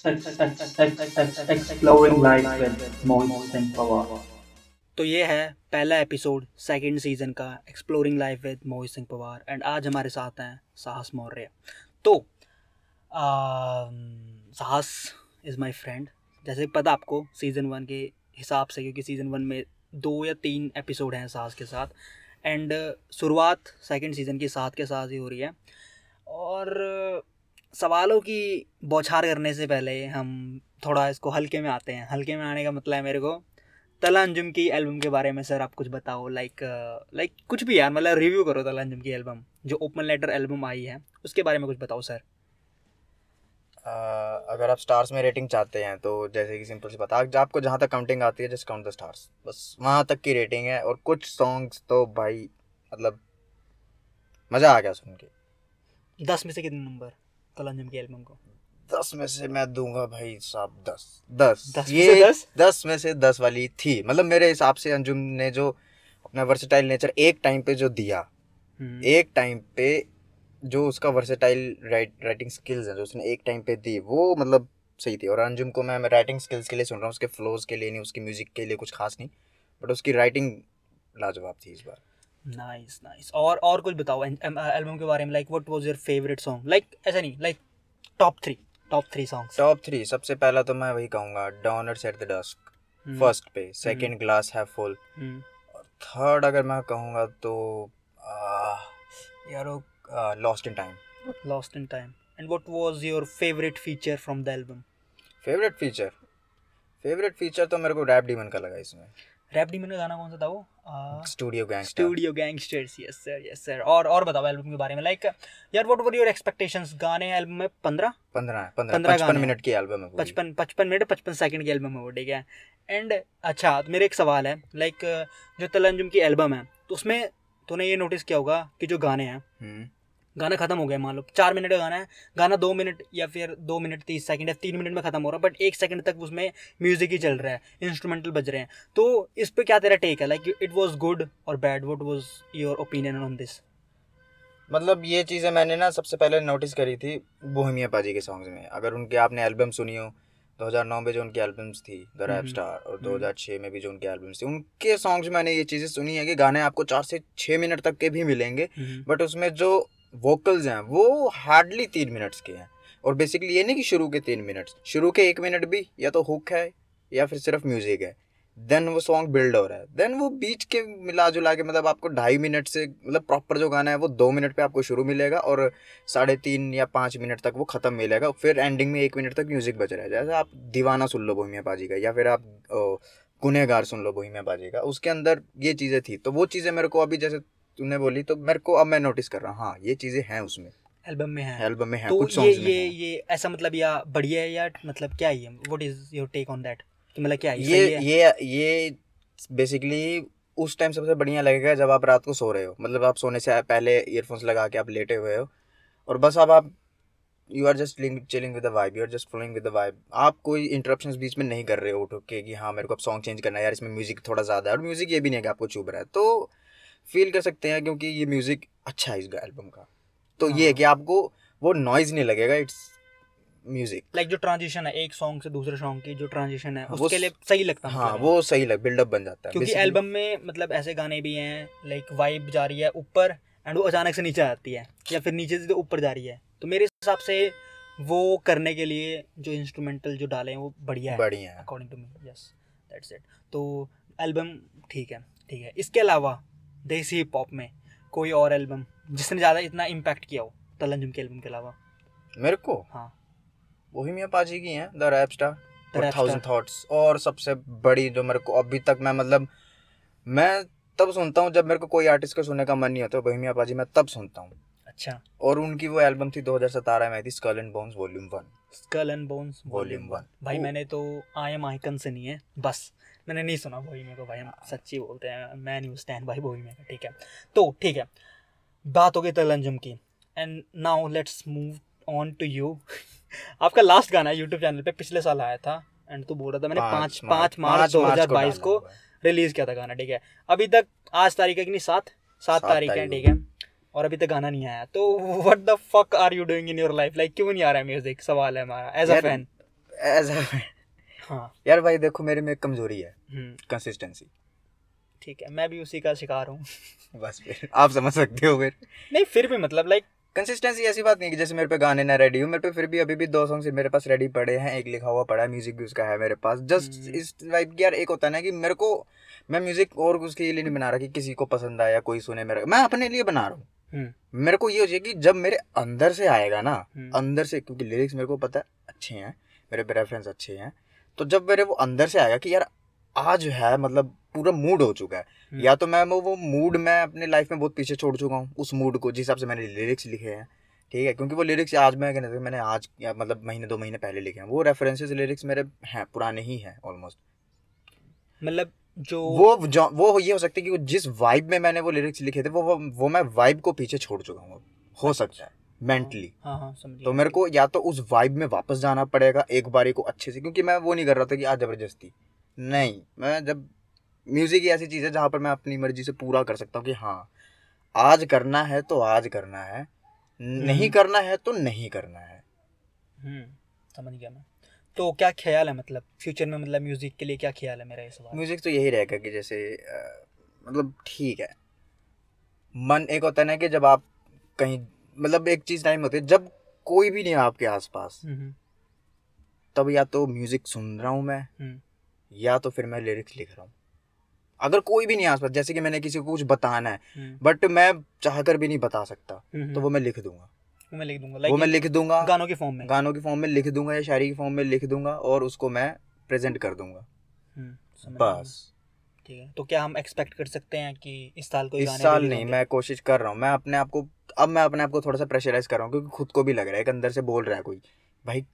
Exploring तो ये है पहला एपिसोड सेकंड सीज़न का exploring life with Mohit Singh Pawar and आज हमारे साथ हैं साहस मौर्य। तो साहस इज़ माय फ्रेंड जैसे पता आपको सीज़न वन के हिसाब से, क्योंकि सीज़न वन में दो या तीन एपिसोड हैं साहस के साथ। एंड शुरुआत सेकंड सीज़न की साथ के साथ ही हो रही है। और सवालों की बौछार करने से पहले हम थोड़ा इसको हल्के में आते हैं। हल्के में आने का मतलब है मेरे को तला अंजुम की एल्बम के बारे में सर आप कुछ बताओ। लाइक लाइक कुछ भी यार मतलब रिव्यू करो तला अंजुम की एल्बम जो ओपन लेटर एल्बम आई है उसके बारे में कुछ बताओ सर। आ, अगर आप स्टार्स में रेटिंग चाहते हैं तो जैसे कि सिंपल से बात आप आपको जहाँ तक काउंटिंग आती है जस्ट काउंट द स्टार्स बस वहाँ तक की रेटिंग है और कुछ सॉन्ग्स तो भाई मतलब मज़ा आ गया सुन के। दस में से कितने नंबर तला अंजुम की एल्बम को? दस में से मैं दूँगा भाई साहब दस। दस। दस ये से दस? दस में से दस वाली थी। मतलब मेरे हिसाब से अंजुम ने जो अपना वर्सेटाइल नेचर एक टाइम पे जो दिया हम्म, एक टाइम पे जो उसका वर्सेटाइल राइट, राइटिंग स्किल्स है जो उसने एक टाइम पे दी वो मतलब सही थी। और अंजुम को मैं राइटिंग स्किल्स के लिए सुन रहा हूँ उसके फ्लोज के लिए नहीं उसकी म्यूज़िक के लिए कुछ खास नहीं बट उसकी राइटिंग लाजवाब थी इस बार। नाइस नाइस और और कुछ बताओ एल्बम के बारे में like what was your favourite song like ऐसा नहीं like top three top three songs top three सबसे पहला तो मैं वही कहूँगा downers at the dusk first पे सेकंड ग्लास है फुल थर्ड अगर मैं कहूँगा तो आ, यार वो lost in time lost in time and what was your favourite feature from the album favourite feature favourite feature तो मेरे को रैप डीमन का लगा इसमें. रैप डीमन का गाना कौन सा था वो? Studio gangster studio gangsters yes sir yes sir और और बताओ एल्बम के बारे में लाइक यार व्हाट वर योर एक्सपेक्टेशंस गाने एल्बम में पंद्रह? पंद्रह पंद्रह पचपन। मिनट की एल्बम है। पचपन पचपन मिनट पचपन सेकंड की एल्बम है वो ठीक है? एंड अच्छा तो मेरे एक सवाल है लाइक जो तलंजुम की एल्बम है तो उसमें तूने ये नोटिस किया होगा कि जो गाने हैं हम्म, गाना खत्म हो गया मान लो चार मिनट का गाना है गाना दो मिनट या फिर दो मिनट तीस सेकंड या तीन मिनट में खत्म हो रहा है बट एक सेकंड तक उसमें म्यूज़िक ही चल रहा है इंस्ट्रूमेंटल बज रहे हैं। तो इस पर क्या तेरा टेक है? लाइक इट वॉज़ गुड और bad what was your opinion on this मतलब ये चीज़ें मैंने ना सबसे पहले नोटिस करी थी बोहेमिया पाजी के सॉन्ग्स में। अगर उनके आपने एल्बम सुनी हो 2009 में जो उनकी एल्बम्स थी द रैप हम्म, स्टार और हम्म। 2006 में भी जो उनकी एल्बम्स थी उनके सॉन्ग्स मैंने ये चीज़ें सुनी है कि गाने आपको चार से छः मिनट तक के भी मिलेंगे बट उसमें जो वोकल्स हैं, वो हार्डली तीन मिनट्स के हैं। और बेसिकली ये नहीं कि शुरू के तीन मिनट्स शुरू के एक मिनट भी, या तो हुक है, या फिर सिर्फ़ म्यूज़िक है। देन वो सॉन्ग बिल्ड हो रहा है। देन वो बीच के मिला जुला के मतलब आपको ढाई मिनट से मतलब प्रॉपर जो गाना है, वो दो मिनट पे आपको शुरू मिलेगा, और साढ़े तीन या पाँच मिनट तक वो ख़त्म मिलेगा, फिर एंडिंग में एक मिनट तक म्यूज़िक बच रहा है। जैसे आप दीवाना सुन लो बोहिमिया पाजी का, या फिर आप गुनहगार सुन लो बोहिमिया पाजी का, उसके अंदर ये चीज़ें थी। तो वो चीज़ें मेरे को अभी जैसे तूने बोली तो मेरे को अब मैं नोटिस कर रहा हूँ। हाँ ये चीज़ें हैं उसमें। एल्बम में है। एल्बम में है तो कुछ ये ये हैं। ये ऐसा मतलब या बढ़िया है या मतलब क्या है ये? What is your take on that कि मतलब क्या है? ये है? ये ये बेसिकली उस टाइम सबसे बढ़िया लगेगा जब आप रात को सो रहे हो। मतलब आप सोने से पहले ईयरफोन्स लगा के आप लेटे हुए हो। और बस अब आप you are just chilling with the vibe you are just flowing with the vibe आप कोई इंटरप्शन बीच में नहीं कर रहे हो उठ के कि हाँ मेरे को अब सॉन्ग चेंज करना है यार इसमें म्यूज़िक थोड़ा ज़्यादा है। और म्यूज़िक ये भी नहीं है कि आपको चुभ रहा है। तो फील कर सकते हैं क्योंकि ये म्यूज़िक अच्छा है इस एल्बम का। तो ये है हाँ। कि आपको वो नॉइज़ नहीं लगेगा इट्स म्यूज़िक लाइक जो ट्रांजिशन है एक सॉन्ग से दूसरे सॉन्ग की जो ट्रांजिशन है हाँ, उसके लिए सही लगता है। हाँ वो सही लग बिल्डअप बन जाता है क्योंकि एल्बम में मतलब ऐसे गाने भी हैं लाइक वाइब जा रही है ऊपर एंड वो अचानक से नीचे आती है या फिर नीचे से ऊपर जा रही है। तो मेरे हिसाब से वो करने के लिए जो इंस्ट्रूमेंटल जो डाले हैं वो बढ़िया है। बढ़िया है। According to me yes that's it तो एल्बम ठीक है ठीक है। इसके अलावा देसी हिप हॉप में कोई और एल्बम जिसने ज़्यादा इतना इम्पैक्ट किया हो तलंजुम के एल्बम के अलावा। मेरे को? हाँ। बोहेमिया पाजी की हैं द रैप स्टार और थाउज़ेंड। थॉट्स और सबसे बड़ी जो मेरे को अभी तक मैं मतलब मैं तब सुनता हूँ जब मेरे को कोई आर्टिस्ट को सुनने का मन नहीं होता बोहेमिया पाजी मैं तब सुनता हूँ। अच्छा। और उनकी वो एल्बम थी 2017 में थी skull and bones volume one skull and bones Volume one। भाई मैंने तो आई एम आइकन से नहीं है बस। मैंने नहीं सुना वही मेरे को भाई हम सच्ची बोलते हैं मैं नहीं स्टैंड भाई वही मेरे ठीक है? तो ठीक है बात हो गई तलंजुम की and now let's move on to you आपका लास्ट गाना यूट्यूब चैनल पे पिछले साल आया था एंड तू बोल रहा था मैंने पाँच पाँच मार्च दो हज़ार बाईस को रिलीज़ किया था गाना ठीक है? अभी तक आज तारीख है कि नहीं? सात? सात तारीख है ठीक है? और अभी तक गाना नहीं आया। तो what the fuck are you doing in your life like क्यों नहीं आ रहा है म्यूज़िक सवाल है हमारा एज अ फ़ैन ऐसा हाँ। यार भाई देखो मेरे में एक कमज़ोरी है। हम्म, कंसिस्टेंसी ठीक है मैं भी उसी का शिकार हूँ। बस फिर आप समझ सकते हो फिर। नहीं फिर भी मतलब लाइक कंसिस्टेंसी ऐसी बात नहीं कि जैसे मेरे पे गाने ना रेडी हो मेरे पे फिर भी अभी भी दो सॉन्ग मेरे पास रेडी पड़े हैं एक लिखा हुआ पड़ा है म्यूज़िक भी उसका है मेरे पास। जस्ट हम्म। इस वाइब यार एक होता है ना कि मेरे को मैं म्यूज़िक और उसके लिए नहीं बना रहा कि किसी को पसंद आया कोई सुने मेरा मैं अपने लिए बना रहा हूँ। हम्म, मेरे को ये हो जाए कि जब मेरे अंदर से आएगा ना हम्म। अंदर से क्योंकि लिरिक्स मेरे को पता है अच्छे हैं मेरे रेफरेंस अच्छे हैं तो जब मेरे वो अंदर से आएगा कि यार आज है मतलब पूरा मूड हो चुका है। हम्म। या तो मैं वो वो मूड मैं अपने लाइफ में बहुत पीछे छोड़ चुका हूँ उस मूड को जिस हिसाब से मैंने लिरिक्स लिखे हैं। ठीक है? क्योंकि वो लिरिक्स आज मैं कहना मैंने आज या मतलब महीने दो महीने पहले लिखे हैं। वो रेफरेंसेस लिरिक्स मेरे हैं पुराने ही हैं ऑलमोस्ट मतलब जो वो जो वो ये हो सकता है कि जिस वाइब में मैंने वो लिरिक्स लिखे थे वो वो, वो मैं वाइब को पीछे छोड़ चुका हूँ। हो सकता है। मेंटली हाँ हाँ समझ तो मेरे को या तो उस वाइब में वापस जाना पड़ेगा एक बारी को अच्छे से क्योंकि मैं वो नहीं कर रहा था कि आज ज़बरदस्ती। नहीं मैं जब म्यूज़िक ही ऐसी चीज़ है जहाँ पर मैं अपनी मर्ज़ी से पूरा कर सकता हूँ कि हाँ आज करना है तो आज करना है नहीं हम्म। करना है तो नहीं करना है। हम्म समझ गया मैं। तो क्या ख्याल है मतलब फ्यूचर में मतलब म्यूज़िक के लिए क्या ख्याल है मेरा इस बार म्यूज़िक तो यही रहेगा कि जैसे अ, मतलब ठीक है। मन एक होता है ना कि जब आप कहीं मतलब एक चीज़ टाइम होती है जब कोई भी नहीं है आपके आसपास हम्म, तब या तो म्यूज़िक सुन रहा हूँ मैं हम्म, या तो फिर मैं लिरिक्स लिख रहा हूँ। अगर कोई भी नहीं आसपास जैसे कि मैंने किसी को कुछ बताना है हम्म, बट मैं चाह कर भी नहीं बता सकता हम्म, तो वो मैं लिख दूँगा। वो मैं लिख दूँगा वो मैं लिख दूँगा। गानों के फॉर्म में। गानों की फॉर्म में लिख दूँगा या शायरी के फॉर्म में लिख दूँगा और उसको मैं प्रेजेंट कर दूँगा। हम्म। बस। ठीक है? तो क्या हम एक्सपेक्ट कर सकते हैं कि इस साल कोई इस साल नहीं मैं कोशिश कर रहा हूँ। मैं अपने आप को अब मैं अपने आप को थोड़ा सा प्रेशराइज कर रहा हूँ क्योंकि खुद को भी लग रहा है एक अंदर से बोल रहा है कोई भाई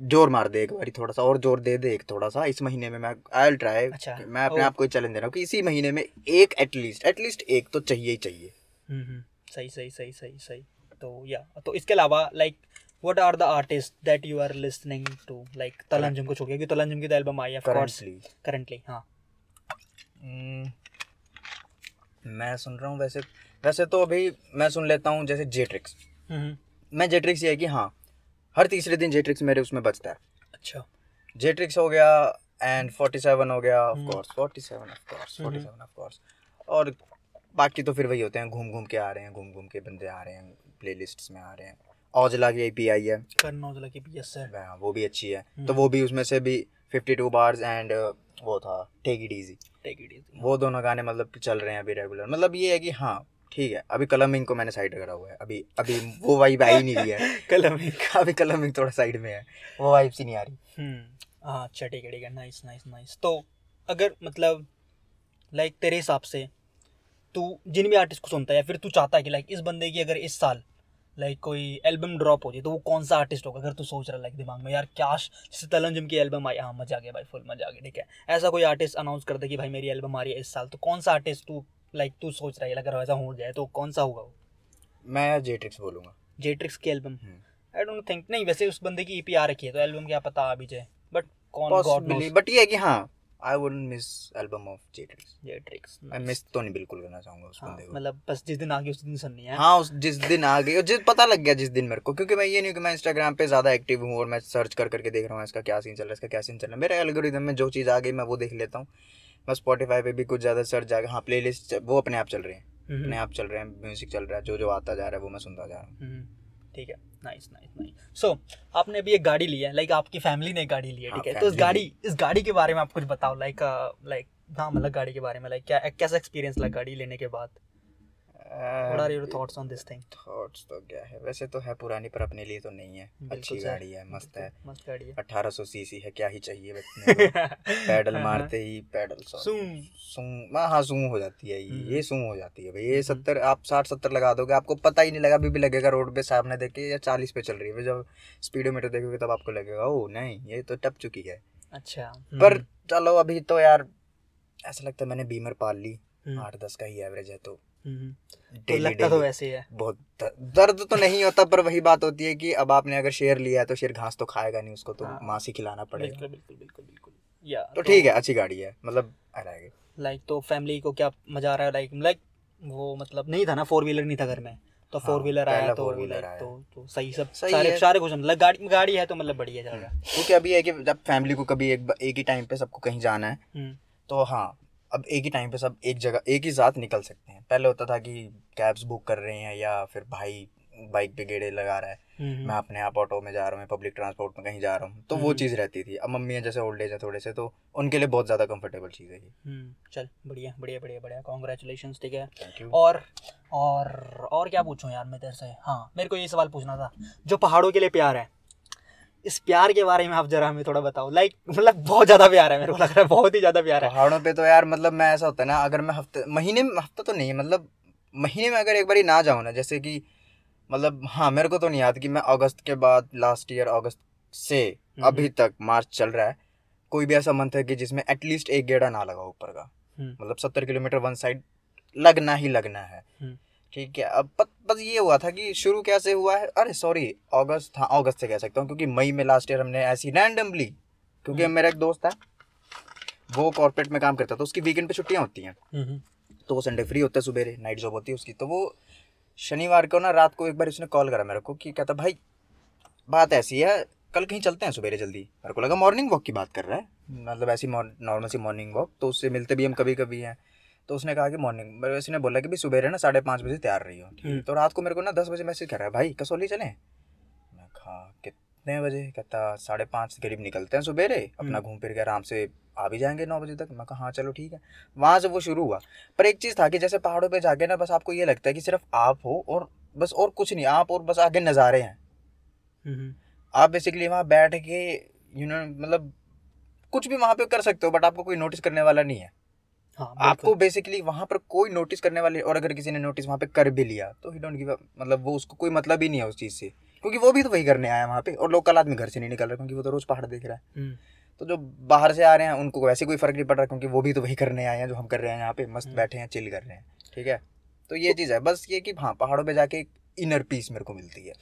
ज़ोर मार दे एक बारी थोड़ा सा और ज़ोर दे दे एक थोड़ा सा इस महीने में मैं आई ट्राई अच्छा, मैं अपने। आप को चैलेंज दे रहा हूँ कि इसी महीने में एक एटलीस्ट एटलीस्ट एक तो चाहिए ही चाहिए। हम्म, हम्म, सही सही सही सही सही। तो या तो इसके अलावा like what are the artist that you are listening to like Talha Anjum को छोड़ के क्योंकि तलंजुम की तो एल्बम आई है करंटली हाँ। मैं सुन रहा हूँ वैसे वैसे तो अभी मैं सुन लेता हूँ जैसे जेट्रिक्स हम्म, मैं जेट्रिक्स ये है कि हाँ हर तीसरे दिन जेट्रिक्स मेरे उसमें बचता है। अच्छा। जेट्रिक्स हो गया एंड 47 हो गया of hmm. Course 47 of course hmm. 47 of course और बाकी तो फिर वही होते हैं घूम घूम के आ रहे हैं घूम घूम के बंदे आ रहे हैं प्लेलिस्ट्स में आ रहे हैं। औजला की एपी आई है। करण औजला की भी यस सर हाँ, वो भी अच्छी है। तो हम्म। वो भी उसमें से भी 52 बार्स एंड वो था take it easy take it easy वो दोनों गाने मतलब चल रहे हैं अभी रेगुलर मतलब ये है कि हाँ ठीक है अभी कलमिंग को मैंने साइड करा हुआ है। अभी अभी वो वाइब आई नहीं रही है। कलम अभी कलमिंग थोड़ा साइड में है। वो वाइब सी नहीं आ रही। हम्म हाँ अच्छा ठीक है ठीक है नाइस नाइस नाइस तो अगर मतलब लाइक तेरे हिसाब से तू जिन भी आर्टिस्ट को सुनता है या फिर तू चाहता है कि लाइक इस बंदे की अगर इस साल लाइक like, कोई एल्बम ड्रॉप हो जाए तो वो कौन सा आर्टिस्ट होगा? अगर तू सोच रहा है लाइक दिमाग में यार क्या जैसे तलंजम की एल्बम आई हाँ मज़ा आ गया भाई फुल मज़ा आ गया ठीक है। ऐसा कोई आर्टिस्ट अनाउंस कर दे कि भाई मेरी एल्बम आ रही है इस साल तो कौन सा आर्टिस्ट तू लाइक तू सोच रहा है अगर ऐसा हो जाए तो कौन सा होगा वो? मैं जेट्रिक्स बोलूँगा। जेट्रिक्स की एल्बम। आई डोंट थिंक नहीं वैसे उस बंदे की ईपी आ रखी है तो एल्बम क्या पता आ भी जाए बट कौन? गॉड बट ये है कि हाँ I wouldn't miss album of जेट्रिक्स जेट्रिक्स मैं मिस तो नहीं बिल्कुल करना चाहूँगा उस हाँ बंदे को मतलब बस जिस दिन आ गई उस दिन सुननी है। हाँ उस जिस दिन आ गई और जिस पता लग गया जिस दिन मेरे को क्योंकि मैं ये नहीं कि मैं इंस्टाग्राम पे ज़्यादा एक्टिव हूँ और मैं सर्च कर करके देख रहा हूँ इसका क्या सीन चल रहा है इसका क्या सीन चल रहा है। मेरे एल्गोरिदम में जो चीज़ आ गई मैं वो देख लेता हूँ। मैं स्पॉटीफाई पे भी कुछ ज़्यादा सर्च जाएगा हाँ प्ले वो अपने आप चल रहे हैं। हम्म, अपने आप चल रहे हैं म्यूज़िक चल रहा है जो जो आता जा रहा है वो मैं सुनता जा रहा हूँ। हम्म, ठीक है? नाइस नाइस नाइस सो आपने अभी एक गाड़ी ली है लाइक आपकी फैमिली ने एक गाड़ी ली है हाँ, ठीक है? तो इस गाड़ी इस गाड़ी के बारे में आप कुछ बताओ लाइक लाइक नाम मतलब गाड़ी के बारे में लाइक क्या कैसा एक्सपीरियंस लगा गाड़ी लेने के बाद? What are your thoughts on this thing thoughts तो क्या है? वैसे तो है पुरानी पर अपने लिए तो नहीं है। अच्छी गाड़ी है मस्त है। मस्त गाड़ी है। 1800 सीसी है क्या ही चाहिए पैडल मारते ही पैडल सूं। सूं हाँ हाँ सूं हो जाती है ये। हम्म। ये सूं हो जाती है भाई। ये हम्म। सत्तर आप साठ सत्तर लगा दोगे आपको पता ही नहीं लगा अभी भी लगेगा रोड पे सामने देखे या चालीस पे चल रही है। जब स्पीडोमीटर देखोगे तब आपको लगेगा ओ नहीं ये तो टप चुकी है। अच्छा। पर चलो अभी तो यार ऐसा लगता है मैंने बीमर पाल ली। हम्म, आठ दस का ही एवरेज है तो। हम्म, तो डेली लगता तो वैसे ही है। बहुत दर्द तो नहीं होता पर वही बात होती है कि अब आपने अगर शेर लिया है तो शेर घास तो खाएगा नहीं उसको तो हाँ। मांस ही खिलाना पड़ेगा। बिल्कुल बिल्कुल बिल्कुल बिल्कुल। या तो ठीक है अच्छी गाड़ी है मतलब लाइक तो फैमिली को क्या मज़ा आ रहा है? लाइक लाइक वो मतलब नहीं था ना फोर व्हीलर नहीं था घर में। तो फोर व्हीलर हाँ, आया तो आया। तो तो सही सब सही सारे। सारे कुछ मतलब गाड़ी गाड़ी है तो मतलब बढ़िया चल रहा है। क्योंकि अभी है कि जब फैमिली को कभी एक एक ही टाइम पे सबको कहीं जाना है हम्म, तो हाँ अब एक ही टाइम पे सब एक जगह एक ही साथ निकल सकते हैं। पहले होता था कि कैब्स बुक कर रहे हैं या फिर भाई बाइक पे गेड़े लगा रहा है। हम्म, मैं अपने आप ऑटो में जा रहा हूँ मैं पब्लिक ट्रांसपोर्ट में कहीं जा रहा हूँ। तो वो हम्म। चीज़ रहती थी। अब मम्मी है जैसे ओल्ड एज है थोड़े से तो उनके लिए बहुत ज़्यादा कंफर्टेबल चीज़ है ये। हम्म, चल बढ़िया बढ़िया बढ़िया बढ़िया। कॉन्ग्रेचुलेशन ठीक है। और और और क्या पूछूँ यार मैं तेरे से? हाँ मेरे को ये सवाल पूछना था। जो पहाड़ों के लिए प्यार है इस प्यार के बारे में आप जरा हमें थोड़ा बताओ। लाइक मतलब बहुत ज़्यादा प्यार है मेरे को लग रहा है बहुत ही ज़्यादा प्यार है। पहाड़ों पे तो यार मतलब मैं ऐसा होता है ना अगर मैं हफ़्ते महीने में हफ़्ता तो नहीं है मतलब महीने में अगर एक बारी ना जाऊँ ना जैसे कि मतलब हाँ मेरे को तो नहीं याद कि मैं अगस्त के बाद लास्ट ईयर अगस्त से अभी तक मार्च चल रहा है कोई भी ऐसा मंथ है कि जिसमें एटलीस्ट एक गेड़ा ना लगा ऊपर का। हम्म, मतलब सत्तर किलोमीटर वन साइड लगना ही लगना है। हम्म। ठीक है अब बस बस ये हुआ था कि शुरू कैसे हुआ है? अरे सॉरी अगस्त हाँ अगस्त से कह सकता हूँ क्योंकि मई में लास्ट ईयर हमने ऐसी रैंडमली क्योंकि हम्म। मेरा एक दोस्त है वो कॉर्पोरेट में काम करता था उसकी वीकेंड पे छुट्टियाँ होती हैं। हम्म, हम्म, तो वो संडे फ्री होता है सुबेरे नाइट जॉब होती है उसकी। तो वो शनिवार को ना रात को एक बार उसने कॉल करा मेरे को कि कहता भाई बात ऐसी है कल कहीं चलते हैं सुबेरे जल्दी। मेरे को लगा मॉर्निंग वॉक की बात कर रहा है? मतलब ऐसी नॉर्मल सी मॉर्निंग वॉक तो उससे मिलते भी हम कभी कभी हैं। तो उसने कहा कि मॉर्निंग उसने बोला कि भाई सुबह ना साढ़े पाँच बजे तैयार रही हो? हम्म। तो रात को मेरे को ना दस बजे मैसेज कर रहा है भाई कसौली चले? मैं कहा कितने बजे? कहता साढ़े पाँच के करीब निकलते हैं सुबेरे अपना हम्म। घूम फिर के आराम से आ भी जाएँगे नौ बजे तक। मैं कहा हाँ चलो ठीक है। वहाँ से वो शुरू हुआ। पर एक चीज़ था कि जैसे पहाड़ों पे जाके ना बस आपको ये लगता है कि सिर्फ़ आप हो और बस और कुछ नहीं आप और बस आगे नज़ारे हैं। हम्म, आप बेसिकली वहाँ बैठ के यू नो मतलब कुछ भी वहाँ पे कर सकते हो बट आपको कोई नोटिस करने वाला नहीं है। हाँ आपको बेसिकली वहाँ पर कोई नोटिस करने वाले और अगर किसी ने नोटिस वहाँ पे कर भी लिया तो ही डोंट गिव मतलब वो उसको कोई मतलब ही नहीं है उस चीज़ से। क्योंकि वो भी तो वही करने आया वहाँ पे और लोकल आदमी घर से नहीं निकल रहा क्योंकि वो तो रोज़ पहाड़ देख रहा है। हम्म, तो जो बाहर से आ रहे हैं उनको वैसे कोई फ़र्क नहीं पड़ रहा क्योंकि वो भी तो वही करने आए हैं जो हम कर रहे हैं यहाँ पे मस्त हम्म। बैठे हैं चिल कर रहे हैं ठीक है? तो ये चीज़ है बस ये कि हाँ पहाड़ों पर जाके इनर पीस मेरे को मिलती है।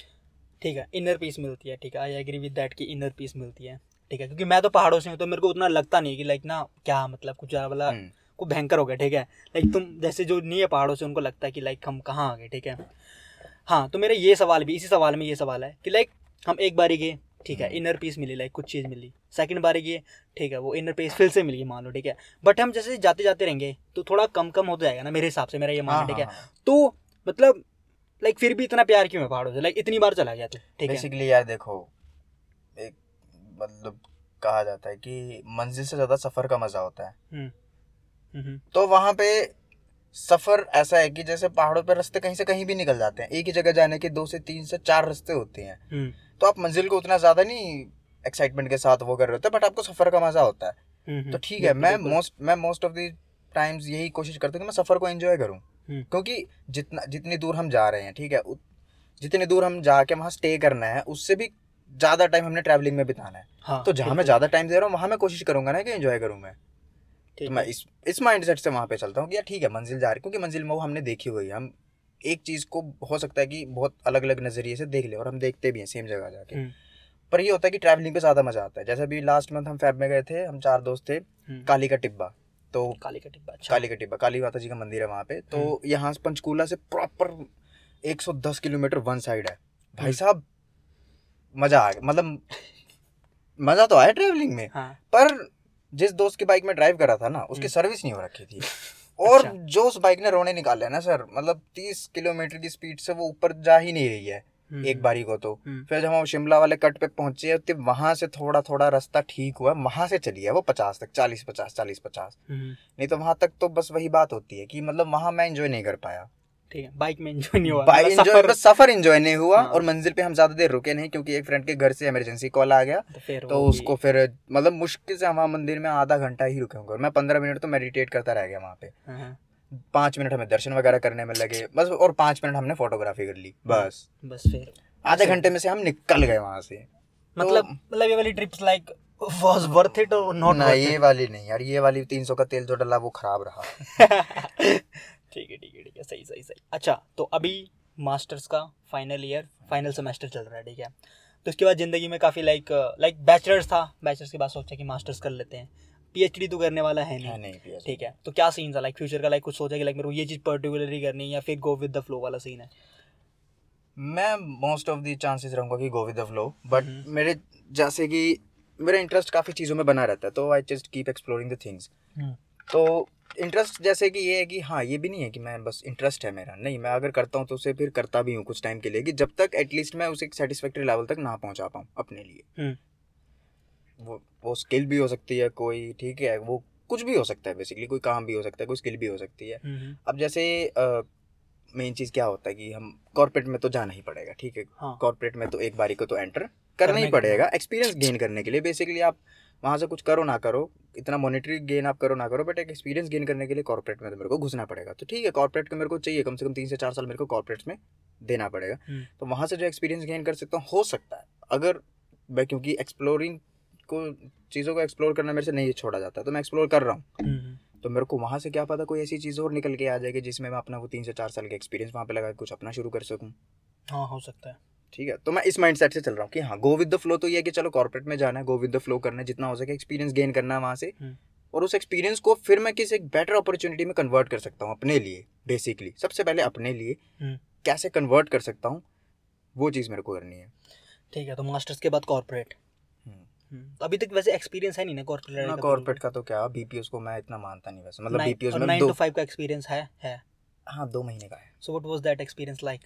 ठीक है इनर पीस मिलती है ठीक है? आई एग्री विद दैट कि इनर पीस मिलती है ठीक है? क्योंकि मैं तो पहाड़ों से हूँ तो मेरे को उतना लगता नहीं है कि लाइक ना क्या मतलब कुछ ज़्यादा वाला हम्म, को भयंकर हो गया ठीक है? लाइक तुम जैसे जो नहीं है पहाड़ों से उनको लगता है कि लाइक हम कहाँ आ गए ठीक है? हाँ तो मेरा ये सवाल भी इसी सवाल में ये सवाल है कि लाइक हम एक बारी गए ठीक है? हम्म। इनर पीस मिली लाइक कुछ चीज़ मिली। सेकंड बारी गए ठीक है? वो इनर पीस फिर से मिल मान लो ठीक है? बट हम जैसे जाते जाते रहेंगे तो थोड़ा कम कम होता जाएगा ना मेरे हिसाब से मेरा ये हाँ, मानना ठीक है? हाँ, हाँ। तो मतलब लाइक फिर भी इतना प्यार क्यों है पहाड़ों से? लाइक इतनी बार चला गया तू ठीक है? बेसिकली यार देखो एक मतलब कहा जाता है कि मंजिल से ज़्यादा सफ़र का मज़ा होता है। हम्म, हम्म, तो वहाँ पे सफ़र ऐसा है कि जैसे पहाड़ों पे रास्ते कहीं से कहीं भी निकल जाते हैं। एक ही जगह जाने के दो से तीन से चार रास्ते होते हैं। हम्म, तो आप मंजिल को उतना ज़्यादा नहीं एक्साइटमेंट के साथ वो कर रहे होते बट आपको सफ़र का मज़ा होता है। हम्म, तो ठीक है मैं मोस्ट मैं मोस्ट ऑफ़ द टाइम्स यही कोशिश करता हूँ कि मैं सफ़र को एंजॉय करूँ। हम्म। क्योंकि जितना जितनी दूर हम जा रहे हैं ठीक है जितनी दूर हम जाके वहाँ स्टे करना है उससे भी ज़्यादा टाइम हमने ट्रैवलिंग में बिताना है। हाँ तो जहाँ मैं ज़्यादा टाइम दे रहा हूँ वहाँ मैं कोशिश करूँगा ना कि एंजॉय करूँ मैं। तो मैं इस इस माइंड सेट से वहाँ पे चलता हूँ कि यार ठीक है मंजिल जा रही क्योंकि मंजिल में वो हमने देखी हुई है। हम एक चीज़ को हो सकता है कि बहुत अलग अलग नज़रिए से देख ले और हम देखते भी हैं सेम जगह जाके। हम्म, पर ये होता है कि ट्रैवलिंग पे ज़्यादा मज़ा आता है। जैसे अभी लास्ट मंथ हम फैब में गए थे हम चार दोस्त थे हम्म, काली का टिब्बा। तो काली का टिब्बा अच्छा। काली का टिब्बा काली माता जी का मंदिर है वहाँ पे। तो यहाँ से पंचकूला से प्रॉपर 110 किलोमीटर वन साइड है। भाई हम्म। साहब मज़ा आ गया। मतलब मज़ा तो आया ट्रैवलिंग में हाँ। पर जिस दोस्त की बाइक में ड्राइव करा था ना उसकी हम्म। सर्विस नहीं हो रखी थी। और अच्छा। जो उस बाइक ने रोने निकाले हैं ना सर मतलब तीस किलोमीटर की स्पीड से वो ऊपर जा ही नहीं रही है हम्म, एक बारी को तो। हम्म, फिर जब हम शिमला वाले कट पे पहुँचे तो वहाँ से थोड़ा थोड़ा रास्ता ठीक हुआ वहाँ से चली है वो पचास तक चालीस पचास चालीस पचास। हम्म, नहीं तो वहाँ तक तो बस वही बात होती है कि मतलब वहाँ मैं एंजॉय नहीं कर पाया। ठीक है बाइक में एंजॉय नहीं हुआ। बाइक एंजॉय सफर- बस सफ़र एंजॉय नहीं हुआ हाँ। और मंजिल पे हम ज़्यादा देर रुके नहीं क्योंकि एक फ्रेंड के घर से इमरजेंसी कॉल आ गया। तो तो उसको फिर मतलब मुश्किल से हम वहाँ मंदिर में आधा घंटा ही रुके होंगे मैं पंद्रह मिनट तो मेडिटेट करता रह गया वहाँ पे। हाँ, हाँ, पाँच मिनट हमें दर्शन वगैरह करने में लगे बस और पाँच मिनट हमने फोटोग्राफी कर ली बस। बस फिर। आधे घंटे में से हम निकल गए वहाँ से। मतलब मतलब ये वाली trips like was worth it और नॉट ना ये वाली नहीं यार ये वाली तीन सौ का तेल जो डला वो खराब रहा। ठीक है ठीक है ठीक है सही सही सही। अच्छा तो अभी मास्टर्स का फाइनल ईयर फाइनल सेमेस्टर चल रहा है ठीक है? तो उसके बाद ज़िंदगी में काफ़ी लाइक लाइक बैचलर्स था। बैचलर्स के बाद सोचा कि मास्टर्स कर लेते हैं। पीएचडी तो करने वाला है नहीं नहीं ठीक है? तो क्या सीन था लाइक फ्यूचर का लाइक कुछ सोचा कि लाइक मेरे को ये चीज़ पर्टिकुलरली करनी है या फिर गो विद द फ्लो वाला सीन है? मैं मोस्ट ऑफ़ द चांसेस रहूँगा कि go with the flow but. मेरे जैसे कि मेरा इंटरेस्ट काफ़ी चीज़ों में बना रहता है तो I just keep exploring the things. तो इंटरेस्ट जैसे कि ये है कि हाँ ये भी नहीं है कि मैं बस इंटरेस्ट है मेरा। नहीं मैं अगर करता हूँ तो उसे फिर करता भी हूँ कुछ टाइम के लिए कि जब तक एटलीस्ट मैं उसे सेटिस्फैक्ट्री लेवल तक ना पहुँचा पाऊँ अपने लिए। हम्म। वो वो स्किल भी हो सकती है कोई ठीक है वो कुछ भी हो सकता है बेसिकली कोई काम भी हो सकता है कोई स्किल भी हो सकती है। हम्म, अब जैसे मेन चीज़ क्या होता है कि हम कॉर्पोरेट में तो जाना ही पड़ेगा ठीक है? हाँ। कॉर्पोरेट में तो एक बारी को तो एंटर करना ही ही पड़ेगा। एक्सपीरियंस गेन करने के लिए बेसिकली आप वहाँ से कुछ करो ना करो इतना मॉनिटरी गेन आप करो ना करो बट एक एक्सपीरियंस गेन करने के लिए कॉर्पोरेट में तो मेरे को घुसना पड़ेगा। तो ठीक है कॉर्पोरेट का मेरे को चाहिए कम से कम तीन से चार साल मेरे को कॉर्पोरेट में देना पड़ेगा। हम्म। तो वहाँ से जो एक्सपीरियंस गेन कर सकता हूँ हो सकता है। अगर मैं क्योंकि एक्सप्लोरिंग को चीज़ों को एक्सप्लोर करना मेरे से नहीं छोड़ा जाता तो मैं एक्सप्लोर कर रहा हूँ। हम्म, तो मेरे को वहाँ से क्या पता कोई ऐसी चीज़ और निकल के आ जाएगी जिसमें मैं अपना वो तीन से चार साल का एक्सपीरियंस वहाँ पे लगा कुछ अपना शुरू कर सकूँ। हाँ हो सकता है। ठीक है? तो मैं इस माइंडसेट से चल रहा हूँ कि हाँ गो विद द फ्लो तो ये है कि चलो कॉर्पोरेट में जाना है गो विद द फ्लो करना है जितना हो सके एक्सपीरियंस गेन करना है वहाँ से। हम्म। और उस एक्सपीरियंस को फिर मैं किसी एक बेटर अपॉर्चुनिटी में कन्वर्ट कर सकता हूँ अपने लिए बेसिकली सबसे पहले अपने लिए हम्म। कैसे कन्वर्ट कर सकता हूँ वो चीज़ मेरे को करनी है। ठीक है तो मास्टर्स के बाद कॉर्पोरेट हम्म। तो अभी तक वैसे एक्सपीरियंस है नहीं ना कॉर्पोरेट ना कॉर्पोरेट का तो क्या बीपीओस को मैं इतना मानता नहीं वैसे। मतलब बीपीओस में नाइन दो टू फाइव का एक्सपीरियंस है है। हाँ दो महीने का है। So what was that experience like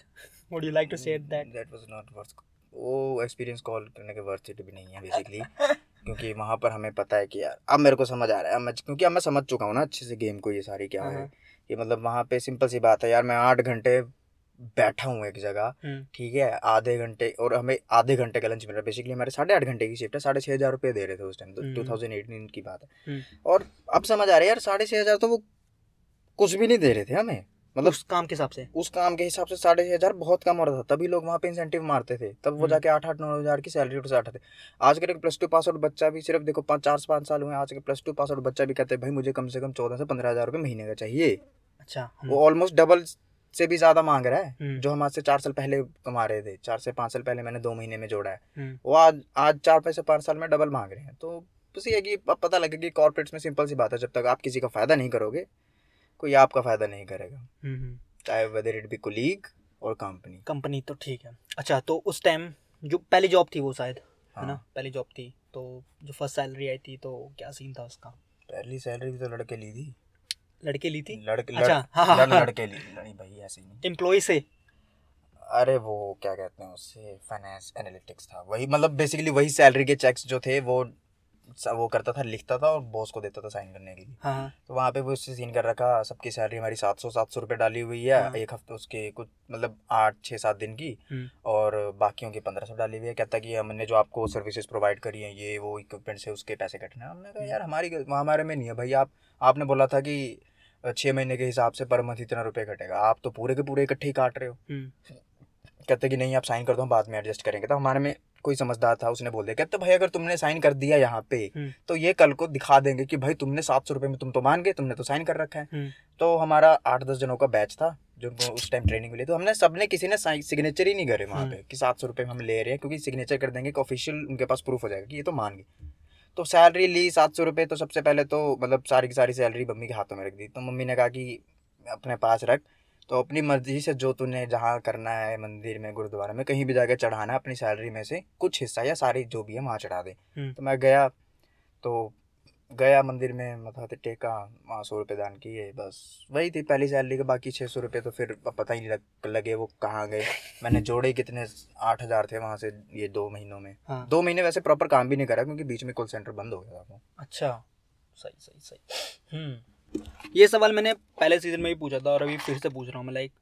would you like to share that that was not worth वो एक्सपीरियंस कॉल करने के वर्थ इट भी नहीं है बेसिकली क्योंकि वहाँ पर हमें पता है कि यार अब मेरे को समझ आ रहा है अब मैं क्योंकि अब मैं समझ चुका हूँ ना अच्छे से गेम को ये सारी क्या है। हाँ। कि मतलब वहाँ पे सिंपल सी बात है यार मैं आठ घंटे बैठा हूँ एक जगह हम्म। ठीक है आधे घंटे और हमें आधे घंटे का लंच मिल रहा है। बेसिकली हमारे साढ़े आठ घंटे की शिफ्ट है साढ़े छः हज़ार रुपये दे रहे थे उस टाइम तो। टू थाउज़ेंड एटीन की बात है। हम्म। और अब समझ आ रहा है यार साढ़े छः हज़ार तो वो कुछ भी नहीं दे रहे थे हमें। मतलब उस काम के हिसाब से? उस काम के हिसाब से साढ़े छः हज़ार बहुत कम हो रहा था। तभी लोग वहाँ पे इंसेंटिव मारते थे। तब वो हम्म। जाके आठ आठ नौ हज़ार की सैलरी उठ से आते आज के प्लस टू पास आउट बच्चा भी सिर्फ़ देखो पाँच चार से पाँच साल हुए आज के प्लस टू पास आउट बच्चा भी कहते हैं भाई मुझे कम से कम चौदह से पंद्रह हज़ार रुपये महीने का चाहिए। अच्छा वो ऑलमोस्ट डबल से भी ज़्यादा मांग रहा है हम्म। जो हम आज से चार साल पहले कमा रहे थे। चार से पाँच साल पहले मैंने दो महीने में जोड़ा है। हम्म। वो आज आज चार से पाँच साल में डबल मांग रहे हैं। तो बस ये है कि अब पता लगे कि कॉर्पोरेट्स में सिंपल सी बात है जब तक आप किसी का फ़ायदा नहीं करोगे कोई आपका फ़ायदा नहीं करेगा। हम्म, हम्म। चाहे वेदर इट बी कोलीग और कंपनी कंपनी तो ठीक है। अच्छा तो उस टाइम जो पहली जॉब थी वो शायद है ना? हाँ। पहली जॉब थी तो जो फ़र्स्ट सैलरी आई थी तो क्या सीन था उसका? पहली सैलरी भी तो लड़के ली थी। लड़के ली थी? लड़के अच्छा, लड़, हाँ, हाँ, लड़, हाँ। लड़के ली। नहीं भाई ऐसे नहीं। एम्प्लॉय से? अरे वो क्या कहते हैं उससे फाइनेंस एनालिटिक्स था। वही मतलब बेसिकली वही सैलरी के चेक्स जो थे वो वो करता था लिखता था और बॉस को देता था साइन करने के लिए। हाँ हाँ। तो वहाँ पे वो उससे सीन कर रखा सबकी सैलरी हमारी सात सौ सात सौ रुपये डाली हुई है हाँ। एक हफ़्ते उसके कुछ मतलब आठ छः सात दिन की। हम्म, और बाकियों की पंद्रह सौ डाली हुई है। कहता कि हमने जो आपको सर्विसेज़ प्रोवाइड करी हैं ये वो इक्विपमेंट से उसके पैसे कटने हमने कहा यार हमारी वहाँ हमारे में नहीं है भाई। आप आपने बोला था कि छः महीने के हिसाब से पर मंथ इतना रुपये कटेगा। आप तो पूरे के पूरे इकट्ठे ही काट रहे हो। हम्म, कहते कि नहीं आप साइन कर दो हम बाद में एडजस्ट करेंगे। तो हमारे में कोई समझदार था उसने बोल दिया कहते भाई अगर तुमने साइन कर दिया यहाँ पे हम्म। तो ये कल को दिखा देंगे कि भाई तुमने सात सौ रुपये में तुम तो मान गए तुमने तो साइन कर रखा है। हम्म, तो हमारा आठ दस जनों का बैच था जो उस टाइम ट्रेनिंग मिली। तो हमने सबने किसी ने सिग्नेचर ही नहीं करे वहाँ पे कि सात सौ रुपये में हम ले रहे हैं क्योंकि सिग्नेचर कर देंगे ऑफिशियल उनके पास प्रूफ हो जाएगा कि ये तो मान गए। तो सैलरी ली सात सौ रुपये तो सबसे पहले तो मतलब सारी की सारी सैलरी मम्मी के हाथों में रख दी। तो मम्मी ने कहा कि अपने पास रख तो अपनी मर्ज़ी से जो तूने जहाँ करना है मंदिर में गुरुद्वारा में कहीं भी जाकर चढ़ाना अपनी सैलरी में से कुछ हिस्सा या सारी जो भी है वहाँ चढ़ा दे। तो मैं गया तो गया मंदिर में मथा ते टेका वहाँ सौ रुपये दान किए बस। वही थी पहली सैलरी के बाकी छः सौ रुपये तो फिर पता ही नहीं लग, लगे वो कहाँ गए। मैंने जोड़े कितने आठ हज़ार थे वहाँ से ये दो महीनों में। हाँ। दो महीने वैसे प्रॉपर काम भी नहीं करा क्योंकि बीच में कॉल सेंटर बंद हो गया था वो। अच्छा। सही सही सही। हम्म ये सवाल मैंने पहले सीज़न में भी पूछा था और अभी फिर से पूछ रहा हूँ मैं लाइक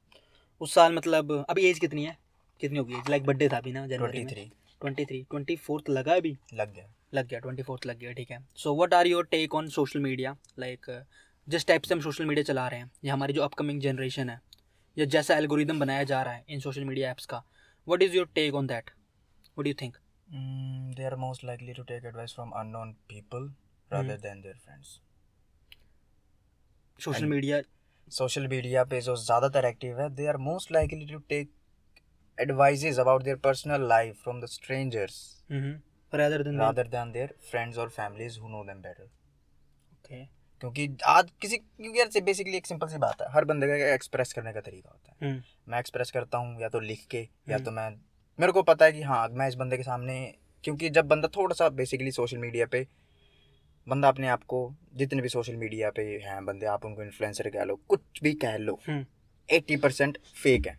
उस साल मतलब अभी एज कितनी है? कितनी होगी एज लाइक बर्थडे था अभी ना जनवरी three twenty three twenty fourth लगा अभी? लग गया। लग गया ट्वेंटी फोर्थ लग गया ठीक है। So what are your take on social media like जिस टाइप से हम सोशल मीडिया चला रहे हैं या हमारी जो अपकमिंग जनरेशन है या जैसा एल्गोरिदम बनाया जा रहा है इन सोशल मीडिया ऐप्स का what is your take on that what do think they are most likely to take advice from unknown people rather than their friends. Social media social media पे जो ज़्यादातर active है they are most likely to take advices about their personal life from the strangers rather than rather than their friends or families who know them better. क्योंकि आज किसी क्योंकि यार basically एक सिंपल सी बात है हर बंदे का एक्सप्रेस करने का तरीका होता है हम्म, मैं एक्सप्रेस करता हूँ या तो लिख के या हम्म। तो मैं मेरे को पता है कि हाँ मैं इस बंदे के सामने क्योंकि जब बंदा थोड़ा सा बेसिकली सोशल मीडिया पे बंदा अपने आप को जितने भी सोशल मीडिया पे हैं बंदे आप उनको इन्फ्लुएंसर कह लो कुछ भी कह लो। एट्टी परसेंट फेक है।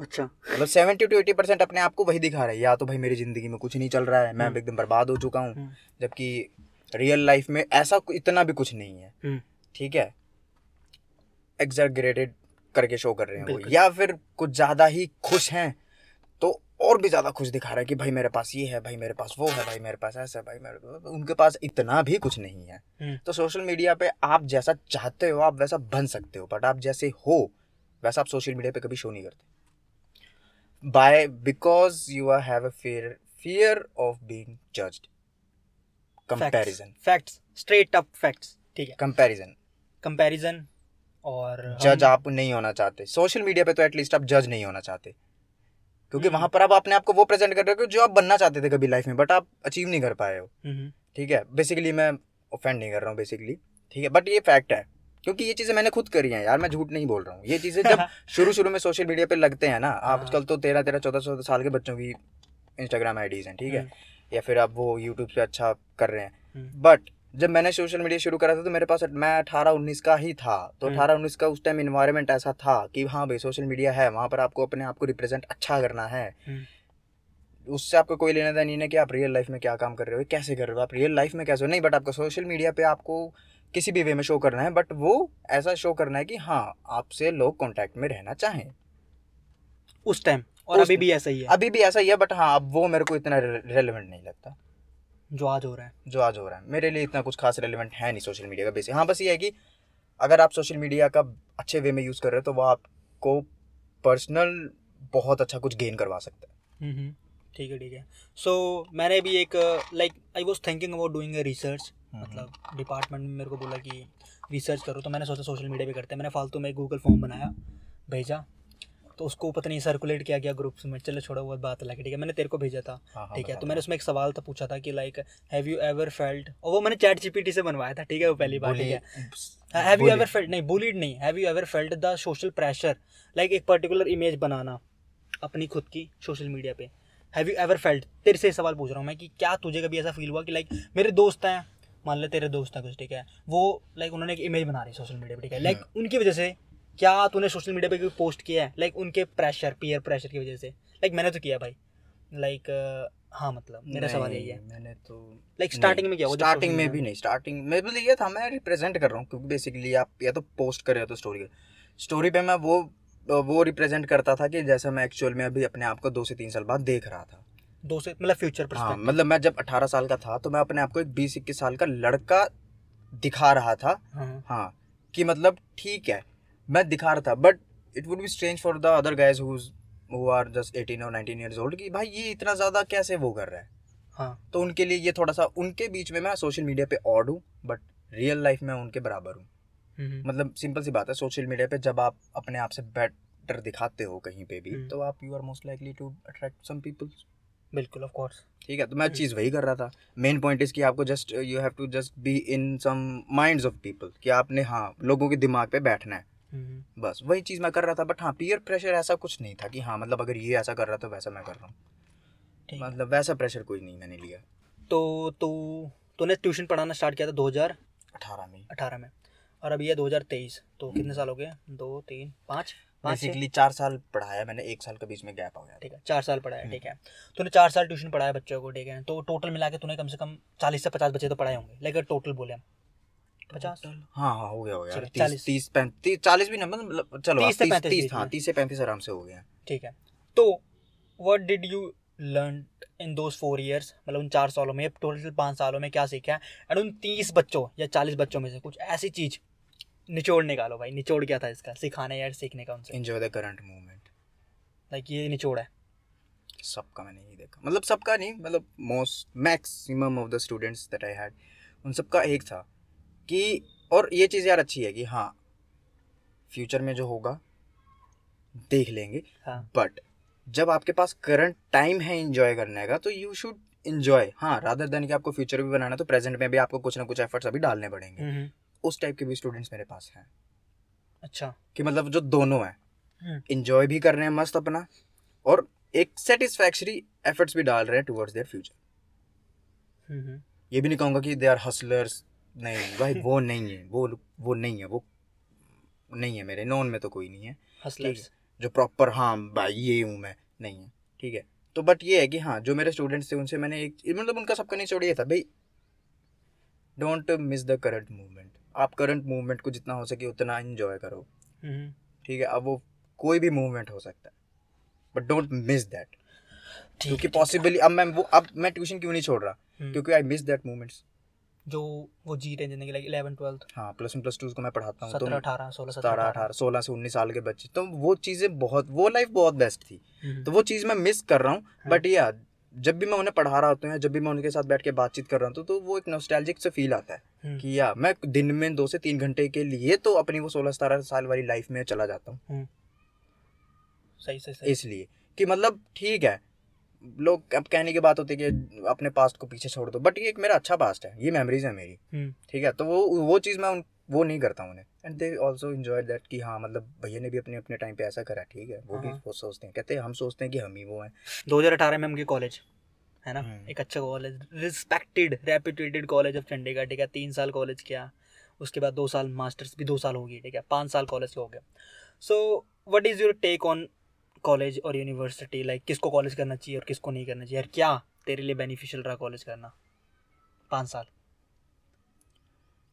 अच्छा। मतलब सेवेंटी टू एटी परसेंट अपने आप को वही दिखा रहे हैं या तो भाई मेरी ज़िंदगी में कुछ नहीं चल रहा है मैं हम्म। एकदम बर्बाद हो चुका हूँ हम्म, जबकि रियल लाइफ में ऐसा इतना भी कुछ नहीं है। हम्म, ठीक है? एग्जैगरेटेड करके शो कर रहे हैं वो या फिर कुछ ज़्यादा ही खुश हैं और भी ज़्यादा खुश दिखा रहा है कि भाई मेरे पास ये है भाई मेरे पास वो है भाई मेरे पास ऐसा है भाई मेरे उनके पास इतना भी कुछ नहीं है। हम्म। तो सोशल मीडिया पे आप जैसा चाहते हो आप वैसा बन सकते हो बट आप जैसे हो वैसा आप सोशल मीडिया पे कभी शो नहीं करते। By because you are have a fear fear of being judged comparison facts straight up facts ठीक है। कंपैरिजन कंपैरिजन और जज आप नहीं होना चाहते। सोशल मीडिया पे तो एटलीस्ट आप जज नहीं होना चाहते। क्योंकि हम्म। वहाँ पर आप अपने आप को वो प्रेजेंट कर रहे हो जो आप बनना चाहते थे कभी लाइफ में बट आप अचीव नहीं कर पाए हो। हम्म, ठीक है? बेसिकली मैं ऑफेंड नहीं कर रहा हूँ बेसिकली ठीक है? बट ये फैक्ट है क्योंकि ये चीज़ें मैंने खुद करी हैं यार मैं झूठ नहीं बोल रहा हूँ। ये चीज़ें जब शुरू शुरू में सोशल मीडिया पे लगते हैं ना हाँ। आजकल तो तेरह तेरह चौदह चौदह साल के बच्चों की इंस्टाग्राम आईडीज हैं ठीक है? या फिर आप वो यूट्यूब पे अच्छा कर रहे हैं। हम्म। बट जब मैंने सोशल मीडिया शुरू करा था तो मेरे पास मैं अठारह उन्नीस का ही था। तो हम्म। अठारह उन्नीस का उस टाइम इन्वायरमेंट ऐसा था कि हाँ भाई सोशल मीडिया है वहाँ पर आपको अपने आप को रिप्रेजेंट अच्छा करना है। हम्म। उससे आपको कोई लेना देना नहीं है कि आप रियल लाइफ में क्या काम कर रहे हो कैसे कर रहे हो? आप रियल लाइफ में कैसे हो? नहीं बट आपको सोशल मीडिया पे आपको किसी भी वे में शो करना है बट वो ऐसा शो करना है कि हाँ आपसे लोग कांटेक्ट में रहना चाहें। उस टाइम और उस- अभी भी ऐसा ही है। अभी भी ऐसा ही है बट हाँ अब वो मेरे को इतना रेलिवेंट नहीं लगता। जो आज हो रहा है। जो आज हो रहा है। मेरे लिए इतना कुछ खास रेलिवेंट है नहीं सोशल मीडिया का बेसिक हाँ बस ये है कि अगर आप सोशल मीडिया का अच्छे वे में यूज़ कर रहे हो तो वो आपको पर्सनल बहुत अच्छा कुछ गेन करवा सकता है। हम्म, हम्म, ठीक है ठीक है। सो मैंने भी एक like I was thinking about doing a research मतलब डिपार्टमेंट में मेरे को बोला कि रिसर्च करो तो मैंने सोचा सोशल मीडिया पे करते हैं। मैंने फालतू में गूगल फॉर्म बनाया भेजा। तो उसको पता नहीं सर्कुलेट किया गया ग्रुप्स में। चलो छोड़ो वो बात अलग है ठीक है? मैंने तेरे को भेजा था हाँ, हाँ, ठीक है? तो मैंने उसमें एक सवाल था पूछा था कि like have you ever felt और वो मैंने चैट जीपीटी से बनवाया था ठीक है? वो पहली बार ठीक है? हैव यू एवर फेल्ट नहीं बुलीड नहीं have you ever felt the social pressure like एक पर्टिकुलर इमेज बनाना अपनी खुद की सोशल मीडिया पे। हैव यू एवर फेल्ट तेरे से सवाल पूछ रहा हूँ मैं कि क्या तुझे कभी ऐसा फील हुआ कि लाइक मेरे दोस्त हैं मान ले तेरे दोस्त हैं कुछ ठीक है? वो लाइक उन्होंने एक इमेज बना रही है सोशल मीडिया पर ठीक है? लाइक उनकी वजह से क्या तूने सोशल मीडिया पे कोई पोस्ट किया है? लाइक उनके प्रेशर पीयर प्रेशर की वजह से। लाइक मैंने तो किया भाई। लाइक हाँ मतलब मेरा सवाल यही है। मैंने तो लाइक स्टार्टिंग में क्या स्टार्टिंग में भी नहीं स्टार्टिंग में भी ये था मैं रिप्रेजेंट कर रहा हूँ क्योंकि बेसिकली आप या तो पोस्ट कर रहे हो तो स्टोरी स्टोरी पे मैं वो वो रिप्रेजेंट करता था कि जैसा मैं एक्चुअल में अभी अपने आप को दो से तीन साल बाद देख रहा था। दो से मतलब फ्यूचर पर हाँ मतलब मैं जब अठारह साल का था तो मैं अपने आप को एक बीस इक्कीस साल का लड़का दिखा रहा था। हाँ। हाँ कि मतलब ठीक है मैं दिखा रहा था but it would be strange for the other guys who are just eighteen और नाइनटीन ईयर्स ओल्ड कि भाई ये इतना ज़्यादा कैसे वो कर रहा है? हाँ। तो उनके लिए ये थोड़ा सा उनके बीच में मैं सोशल मीडिया पे ऑड हूँ बट रियल लाइफ में उनके बराबर हूँ। हम्म, मतलब सिंपल सी बात है सोशल मीडिया पे जब आप अपने आप से बेटर दिखाते हो कहीं पे भी हम्म। तो आप you are most likely to attract some people बिल्कुल ऑफ़ कोर्स ठीक है तो मैं हम्म। चीज़ वही कर रहा था। मेन पॉइंट इज़ कि आपको just you have to just be in some minds of people कि आपने हाँ लोगों के दिमाग पे बैठना है। बस वही चीज़ मैं कर रहा था बट हाँ पीयर प्रेशर ऐसा कुछ नहीं था कि हाँ मतलब अगर ये ऐसा कर रहा तो वैसा मैं कर रहा हूँ। मतलब वैसा प्रेशर कोई नहीं मैंने लिया। तो तू तूने ट्यूशन पढ़ाना स्टार्ट किया था 2018 अठारह में। अठारह में। और अभी है 2023 तो कितने साल हो गए? दो तीन पाँच? बेसिकली चार साल पढ़ाया मैंने एक साल के बीच में गैप हो गया ठीक है चार साल पढ़ाया हम्म। ठीक है। तूने चार साल ट्यूशन पढ़ाया बच्चों को ठीक है। तो टोटल मिला के तूने कम से कम चालीस से पचास बच्चे तो पढ़ाए होंगे लेकिन टोटल बोले हम। पचास। हाँ हाँ हो गया हो गया। तीस चालीस। तीस पैंतीस चालीस भी ना मतलब चलो तीस से पैंतीस हाँ तीस से पैंतीस आराम से हो गया। ठीक है। तो what did you learn in those four years मतलब उन चार सालों में टोटल पाँच सालों में क्या सीखा है? एंड उन तीस बच्चों या चालीस बच्चों में से कुछ ऐसी चीज़ निचोड़ निकालो भाई। निचोड़ क्या था इसका? सिखाने या सीखने का उनसे? Enjoy the current movement like ये निचोड़ है। सबका मैंने यही देखा। मतलब सबका नहीं मतलब most maximum of the students that I had उन सबका एक था। कि और ये चीज़ यार अच्छी है कि हाँ फ्यूचर में जो होगा देख लेंगे। हाँ। बट जब आपके पास करंट टाइम है इंजॉय करने का तो यू शुड इंजॉय हाँ रादर देन कि आपको फ्यूचर भी बनाना तो प्रेजेंट में भी आपको कुछ ना कुछ एफर्ट्स अभी डालने पड़ेंगे। हम्म, उस टाइप के भी स्टूडेंट्स मेरे पास हैं। अच्छा। कि मतलब जो दोनों हैं। हम्म। इंजॉय भी कर रहे हैं मस्त अपना और एक सेटिस्फैक्शरी एफर्ट्स भी डाल रहे हैं towards their future hmm, hmm, ये भी नहीं कहूँगा कि दे आर हसलर्स नहीं भाई वो नहीं है वो वो नहीं है वो नहीं है मेरे नॉन में तो कोई नहीं है हसलर्स जो प्रॉपर हाँ भाई ये हूँ मैं नहीं है ठीक है तो बट ये है कि हाँ जो मेरे स्टूडेंट्स थे उनसे मैंने एक मतलब उनका सबका निचोड़ ये था भाई don't miss the current movement आप करंट मूवमेंट को जितना हो सके उतना इन्जॉय करो हम्म, ठीक है अब वो कोई भी मूवमेंट हो सकता है बट डोंट मिस दैट क्योंकि पॉसिबली अब मैं वो अब मैं ट्यूशन क्यों नहीं छोड़ रहा हम्म, क्योंकि आई मिस दैट मोमेंट्स जो वो जी रहे हैं ज़िंदगी लाइक इलेवन ट्वेल्थ हाँ प्लस वन प्लस टू को मैं पढ़ाता हूँ तो सत्रह अठारह सोलह सत्रह अठारह। सोलह से उन्नीस साल के बच्चे। तो वो चीज़ें बहुत वो लाइफ बहुत बेस्ट थी। हम्म, तो वो चीज़ मैं मिस कर रहा हूँ हाँ। बट या जब भी मैं उन्हें पढ़ा रहा होता हूँ या जब भी मैं उनके साथ बैठ के बातचीत कर रहा हूँ तो, तो वो एक नॉस्टैल्जिक से फील आता है हम्म, कि या मैं दिन में दो से तीन घंटे के लिए तो अपनी वो सोलह सतारह साल वाली लाइफ में चला जाता हूँ। सही सही सही। इसलिए कि मतलब ठीक है लोग अब कहने की बात होती है कि अपने पास्ट को पीछे छोड़ दो। बट ये एक मेरा अच्छा पास्ट है। ये मेमोरीज है मेरी। हम्म, ठीक है? तो वो वो चीज़ मैं उन वो नहीं करता उन्हें। And they also enjoy that कि हाँ मतलब भैया ने भी अपने अपने टाइम पे ऐसा करा ठीक है? वो भी हाँ। वो सोचते हैं। कहते हैं हम सोचते हैं कि हम ही वो हैं। 2018 में हम के कॉलेज है ना? हम्म। एक अच्छा college respected reputed college of Chandigarh ठीक है? तीन साल कॉलेज किया। उसके बाद दो साल मास्टर्स भी दो साल हो गई ठीक है? पाँच साल कॉलेज का हो गया so what is your take on college और यूनिवर्सिटी लाइक किसको कॉलेज करना चाहिए और किसको नहीं करना चाहिए यार क्या तेरे लिए बेनिफिशियल रहा कॉलेज करना पाँच साल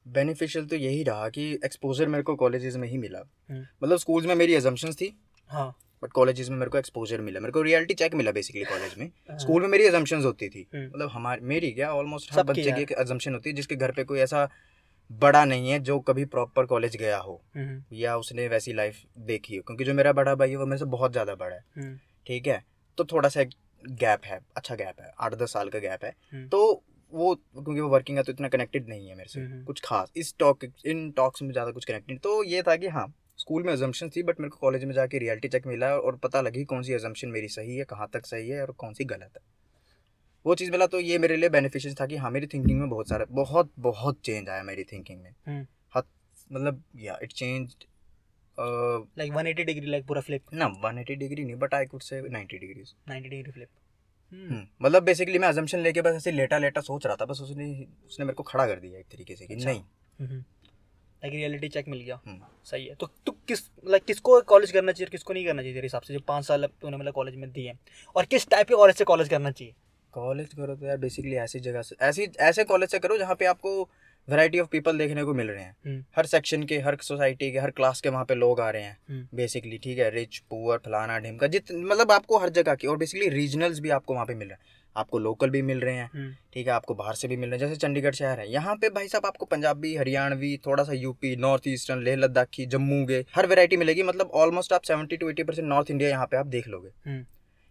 बेनिफिशियल तो यही रहा कि एक्सपोजर मेरे को कॉलेजेस में ही मिला हम्म। मतलब स्कूल्स में मेरी एजम्पन्स थी हाँ बट कॉलेजेस में मेरे को एक्सपोजर मिला मेरे को रियलिटी चेक मिला बेसिकली कॉलेज में हाँ। स्कूल में मेरी एजम्पन्स होती थी हम्म। मतलब हमारी मेरी क्या ऑलमोस्ट हर बच्चे की। एक एजम्पन होती है जिसके घर पे कोई ऐसा बड़ा नहीं है जो कभी प्रॉपर कॉलेज गया हो। हम्म, या उसने वैसी लाइफ देखी हो क्योंकि जो मेरा बड़ा भाई है वो मेरे से बहुत ज़्यादा बड़ा है। हम्म, ठीक है? तो थोड़ा सा गैप है अच्छा गैप है आठ दस साल का गैप है। हम्म। तो वो क्योंकि वो वर्किंग है तो इतना कनेक्टेड नहीं है मेरे से। कुछ खास इस टॉक इन टॉक्स में ज़्यादा कुछ कनेक्टेड तो ये था कि हाँ स्कूल में एजम्पन थी बट मेरे को कॉलेज में जाके रियलिटी चेक मिला और पता लगी कौन सी एजम्पन मेरी सही है कहाँ तक सही है और कौन सी गलत है। वो चीज़ मिला तो ये मेरे लिए बेनिफिशियल था कि हाँ मेरी थिंकिंग में बहुत सारा बहुत बहुत चेंज आया मेरी थिंकिंग में। हम्म। हद मतलब या it change like 180 degree like पूरा फ्लिप ना 180 डिग्री नहीं but I could say 90 degrees 90 degree flip मतलब बेसिकली मैं अजम्पशन लेके बस ऐसे लेटा लेटा सोच रहा था बस उसने उसने मेरे को खड़ा कर दिया एक तरीके से कि अच्छा। नहीं। लाइक रियलिटी चेक मिल गया। हम्म, सही है। तो तू किस लाइक किसको कॉलेज करना चाहिए किसको नहीं करना चाहिए तेरे हिसाब से जो पाँच साल तूने मतलब कॉलेज में दिए और किस टाइप के कॉलेज से कॉलेज करना चाहिए? कॉलेज करो तो यार बेसिकली ऐसी जगह से ऐसी ऐसे कॉलेज से करो जहाँ पे आपको वैरायटी ऑफ़ पीपल देखने को मिल रहे हैं। हम्म, हर सेक्शन के हर सोसाइटी के हर क्लास के वहाँ पे लोग आ रहे हैं। हम्म, बेसिकली ठीक है रिच पुअर फलाना ढिमका जित मतलब आपको हर जगह की और बेसिकली रीजनल्स भी आपको वहाँ पे मिल रहे हैं। आपको लोकल भी मिल रहे हैं। हम्म, ठीक है आपको बाहर से भी मिल रहे हैं। जैसे चंडीगढ़ शहर है यहाँ पे भाई साहब आपको पंजाबी हरियाणवी थोड़ा सा UP north eastern Leh Ladakhi Jammu के हर वैरायटी मिलेगी। मतलब ऑलमोस्ट आप seventy to eighty percent north India यहाँ पे आप देख लोगे। हम्म,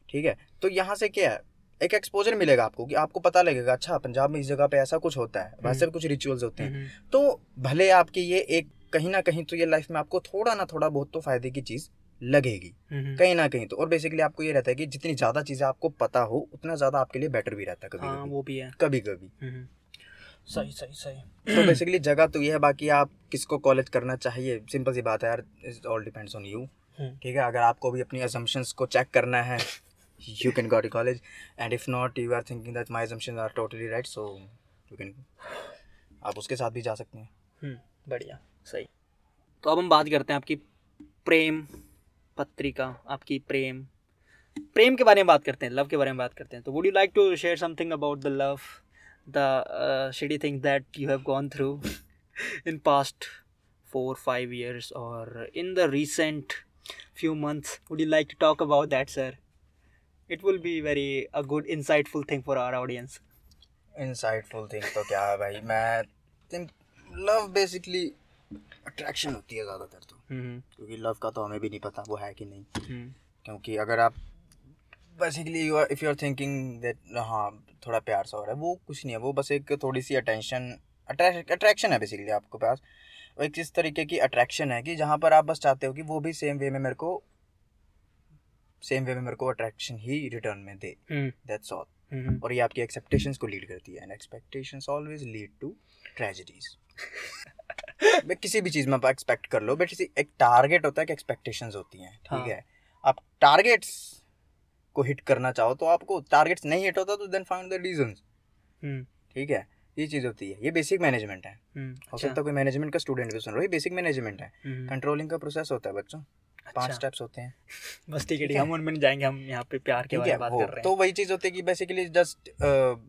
ठीक है तो यहाँ से क्या है? एक एक्सपोजर मिलेगा आपको कि आपको पता लगेगा अच्छा पंजाब में इस जगह पे ऐसा कुछ होता है वैसे भी कुछ रिचुअल्स होते हैं। हम्म, तो भले आपके ये एक कहीं ना कहीं तो ये लाइफ में आपको थोड़ा ना थोड़ा बहुत तो फ़ायदे की चीज़ लगेगी। हम्म, कहीं ना कहीं तो। और बेसिकली आपको ये रहता है कि जितनी ज़्यादा चीज़ें आपको पता हो उतना ज़्यादा आपके लिए बेटर भी रहता है कभी हाँ कभी वो भी है। कभी कभी हम्म, सही सही सही। तो बेसिकली जगह तो ये है बाकी आप किसको कॉलेज करना चाहिए? सिंपल सी बात है यार it all depends on you hmm, ठीक है अगर आपको भी अपनी assumptions को चेक करना है you can go to college and if not you are thinking that my assumptions are totally right so you can आप उसके साथ भी जा सकते हैं। हम्म, बढ़िया सही। तो अब हम बात करते हैं आपकी प्रेम पत्रिका आपकी प्रेम प्रेम के बारे में बात करते हैं लव के बारे में बात करते हैं। तो would you like to share something about the love the shitty thing that you have gone through in past four five years और in the recent few months? Would you like to talk about that sir? It will be very a good insightful thing for our audience. Insightful thing तो क्या है भाई? मैं love basically attraction होती है ज़्यादातर तो। हम्म क्योंकि लव का तो हमें भी नहीं पता वो है कि नहीं। हम्म। क्योंकि अगर आप basically you are if you are thinking that हाँ थोड़ा प्यार सा हो रहा है वो कुछ नहीं है वो बस एक थोड़ी सी अटेंशन अट्रैक्शन है बेसिकली आपके पास। एक इस तरीके की अट्रैक्शन है कि जहाँ पर आप बस चाहते हो कि वो भी सेम वे में मेरे को सेम वे में मेरे को अट्रैक्शन ही रिटर्न में दे। हम्म। दैट्स ऑल हम्म। और ये आपकी एक्सेप्टेशंस को लीड करती है। And expectations always lead to tragedies मैं किसी भी चीज़ में आप एक्सपेक्ट कर लो बट एक टारगेट होता है कि एक्सपेक्टेशंस होती हैं ठीक हाँ। है? आप टारगेट्स को हिट करना चाहो तो आपको टारगेट्स नहीं हिट होता तो then find the reasons hmm. ठीक है? ये चीज़ होती है। ये बेसिक मैनेजमेंट है। हम्म। हो अच्छा। सकता है कोई मैनेजमेंट का स्टूडेंट भी सुन रहा हो ये बेसिक मैनेजमेट है। हम्म, कंट्रोलिंग का प्रोसेस होता है बच्चों। पाँच अच्छा। स्टेप्स होते हैं। बस ठीक है। ठीक हम उनमें जाएँगे हम यहाँ पे प्यार के बारे में बात कर रहे हैं। तो वही चीज़ होती है कि बेसिकली जस्ट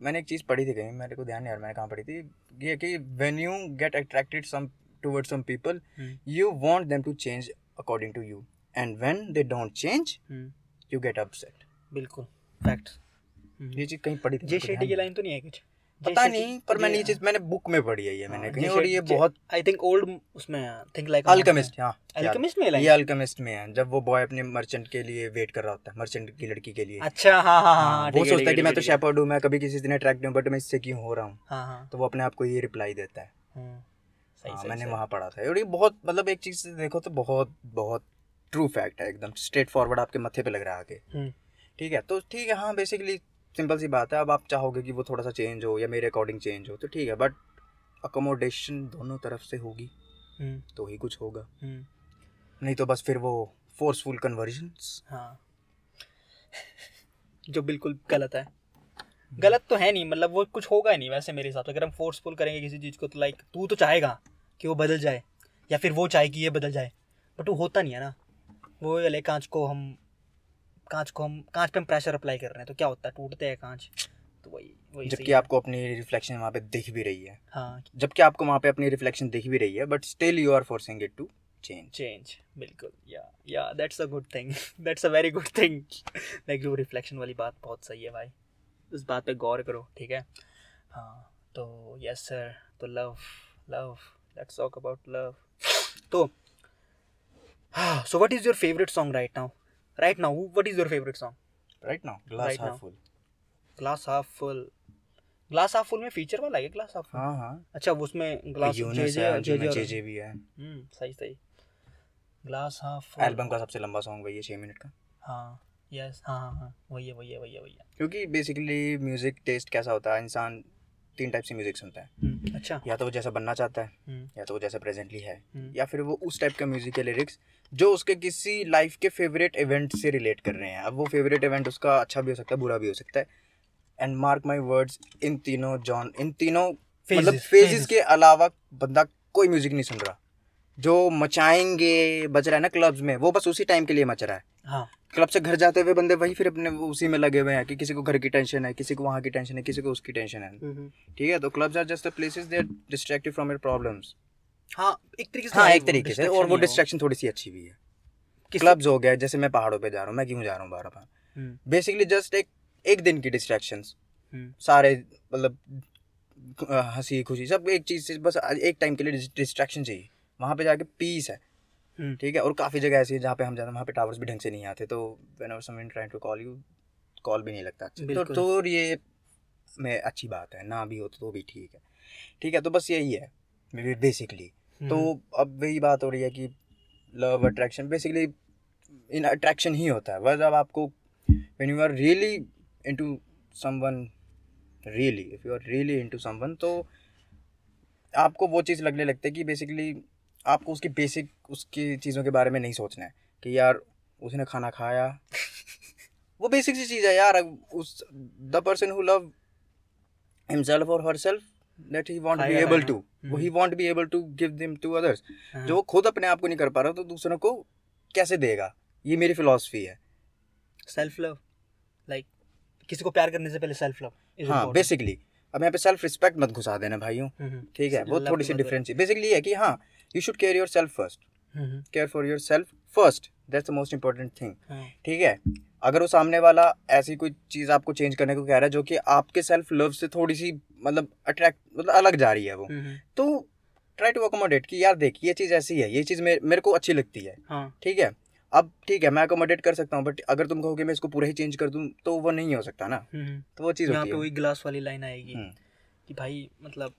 मैंने एक चीज़ पढ़ी थी कहीं मेरे को ध्यान नहीं आ रहा मैंने कहाँ पढ़ी थी। ये कि when you get attracted some towards some people hmm, want them to change according to you. And when they don't change hmm, you get upset. बिल्कुल फैक्ट ये चीज़ कहीं पढ़ी थी को शेट्टी की लाइन तो नहीं है कुछ। पता नहीं पर मैंने ये चीज़ मैंने बुक में पढ़ी है ये हाँ, मैंने कहीं और ये बहुत आई थिंक ओल्ड उसमें थिंक लाइक अल्केमिस्ट हाँ। अल्केमिस्ट में ये अल्केमिस्ट में है जब वो बॉय अपने मर्चेंट के लिए वेट कर रहा होता है मर्चेंट की लड़की के लिए। अच्छा हाँ हाँ हाँ, हाँ वो सोचता है कि मैं तो है, शेपर्ड हूँ मैं कभी किसी से अट्रैक्ट हूँ बट मैं इससे क्यों हो रहा हूँ? हाँ हाँ। तो वो अपने आप को ये रिप्लाई देता है। हाँ, सही हाँ, सही मैंने। वहाँ पढ़ा था। और ये बहुत मतलब एक चीज़ से देखो तो बहुत बहुत ट्रू फैक्ट है एकदम स्ट्रेट फॉरवर्ड आपके मत्थे पे लग रहा है आगे। हम्म, ठीक है तो ठीक है हाँ बेसिकली सिंपल सी बात है अब आप चाहोगे कि वो थोड़ा सा चेंज हो या मेरे अकॉर्डिंग चेंज हो तो ठीक है बट अकोमोडेशन दोनों तरफ़ से होगी हम्म, तो ही कुछ होगा। हम्म, नहीं तो बस फिर वो फोर्सफुल कन्वर्जन हाँ। जो बिल्कुल गलत है। गलत तो है नहीं मतलब वो कुछ होगा ही नहीं वैसे मेरे हिसाब से अगर हम फोर्सफुल करेंगे किसी चीज़ को तो लाइक तू तो चाहेगा कि वो बदल जाए या फिर वो चाहे कि ये बदल जाए बट वो होता नहीं है ना। वो वाले कांच को हम कांच को हम कांच पे हम प्रेशर अप्लाई कर रहे हैं तो क्या होता है? टूटते हैं कांच तो वही वही जबकि आपको अपनी रिफ्लेक्शन वहाँ पे दिख भी रही है। हाँ। जबकि आपको वहाँ पे अपनी रिफ्लेक्शन दिख भी रही है but still you are forcing it to change change बिल्कुल या या that's a good thing that's a very good thing like जो रिफ्लेक्शन वाली बात बहुत सही है भाई। उस बात पे गौर करो ठीक है? हाँ तो यस सर तो love love let's talk about love तो so what is your favourite song right now right now what is your favourite song right now glass Right half now. Full glass half full glass half full में feature वाला है glass half हाँ हाँ। अच्छा वो उसमें glass जे जे जे जे जे जे भी है। हम्म सही सही। ग्लास हाफ़ एल्बम का सबसे लंबा सॉन्ग वही है छः मिनट का। हाँ यस हाँ हाँ हाँ। वही है वही है वही है वही है। क्योंकि बेसिकली म्यूज़िक टेस्ट कैसा होता है? इंसान तीन टाइप से म्यूज़िक सुनता है। हम्म, अच्छा। या तो वो जैसा बनना चाहता है हम्म, या तो वो जैसा प्रेजेंटली है हम्म, या फिर वो उस टाइप का म्यूज़िक के लिरिक्स जो उसके किसी लाइफ के फेवरेट इवेंट से रिलेट कर रहे हैं। अब वो फेवरेट इवेंट उसका अच्छा भी हो सकता है बुरा भी हो सकता है। And mark my words in तीनों जॉन इन तीनों मतलब फेजेस के अलावा बंदा कोई म्यूज़िक नहीं सुन रहा। जो मचाएँगे बज रहा है ना क्लब्स में वो बस उसी टाइम के लिए मच रहा है। हाँ। क्लब से घर जाते हुए बंदे वही फिर अपने उसी में लगे हुए हैं कि किसी को घर की टेंशन है किसी को वहाँ की टेंशन है किसी को उसकी टेंशन है। हम्म, ठीक है तो clubs are just the places they are distracted from your problems हाँ एक तरीके से हाँ एक तरीके से और वो डिस्ट्रैक्शन थोड़ी सी अच्छी भी है। क्लब्स हो गया जैसे मैं पहाड़ों पे जा रहा हूँ मैं क्यों जा रहा हूँ बारह बार हम्म, बेसिकली जस्ट एक एक दिन की डिस्ट्रैक्शंस हम्म, सारे मतलब हँसी खुशी सब एक चीज़ से बस एक टाइम के लिए डिस्ट्रैक्शन चाहिए। वहाँ पे जाके पीस है। हम्म, ठीक है? और काफ़ी जगह ऐसी है जहाँ पे हम जाते हैं वहाँ पे टावर्स भी ढंग से नहीं आते तो whenever someone trying to call you call भी नहीं लगता अच्छा तो, तो ये में अच्छी बात है ना भी हो तो भी ठीक है। ठीक है तो बस यही है बेसिकली तो हम्म, अब वही बात हो रही है कि love attraction basically in attraction ही होता है। बस अब आपको when you are really into someone really if you are really into someone तो आपको वो चीज़ लगने लगती है कि बेसिकली आपको उसकी बेसिक उसकी चीज़ों के बारे में नहीं सोचना है कि यार उसने खाना खाया। वो बेसिक सी चीज़ है यार उस the person who love himself और herself that he won't be able to वो he won't be able to give them to others जो वो खुद अपने आप को नहीं कर पा रहा तो दूसरों को कैसे देगा? ये मेरी फिलॉसफी है। सेल्फ लव लाइक किसी को प्यार करने से पहले सेल्फ लव हाँ बेसिकली अब यहाँ पे सेल्फ रिस्पेक्ट मत घुसा देना भाइयों। ठीक है वो थोड़ी सी डिफरेंस बेसिकली है कि हाँ you should care yourself first care for yourself first that's the most important thing ठीक है? अगर वो सामने वाला ऐसी कोई चीज़ आपको चेंज करने को कह रहा है जो कि आपके सेल्फ लव से थोड़ी सी मतलब अट्रैक्ट मतलब अलग जा रही है वो तो ट्राई टू अकोमोडेट कि यार देख ये चीज़ ऐसी है ये चीज़ मेरे मेरे को अच्छी लगती है। हाँ। ठीक है? अब ठीक है मैं अकोमोडेट कर सकता हूँ बट अगर तुम कहोगे मैं इसको पूरा ही चेंज कर दूँ तो वो नहीं हो सकता ना। हम्म, तो वो चीज़ यहाँ होती पे वही ग्लास वाली लाइन आएगी हम्म। कि भाई मतलब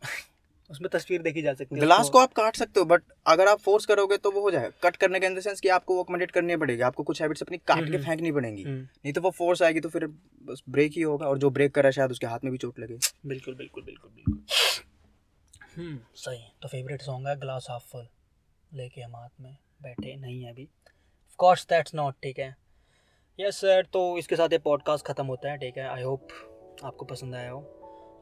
उसमें तस्वीर देखी जा सकती है ग्लास को आप काट सकते हो बट अगर आप फोर्स करोगे तो वो हो जाएगा। कट करने के इन द सेंस कि आपको वो अकोमोडेट करनी पड़ेगी। आपको कुछ हैबिट्स अपनी काट के हम्म। फेंकनी पड़ेंगी। हम्म, नहीं तो वो फोर्स आएगी तो फिर बस ब्रेक ही होगा और जो ब्रेक कर रहा है शायद उसके हाथ में भी चोट लगे। बिल्कुल बिल्कुल बिल्कुल बिल्कुल। हम्म सही। तो फेवरेट सॉन्ग है ग्लास हाफ़ फुल लेके हम हाथ में बैठे नहीं है अभी। ऑफ़ कोर्स दैट्स नॉट ठीक है। यस सर तो इसके साथ ये पॉडकास्ट ख़त्म होता है ठीक है। आई होप आपको पसंद आया हो।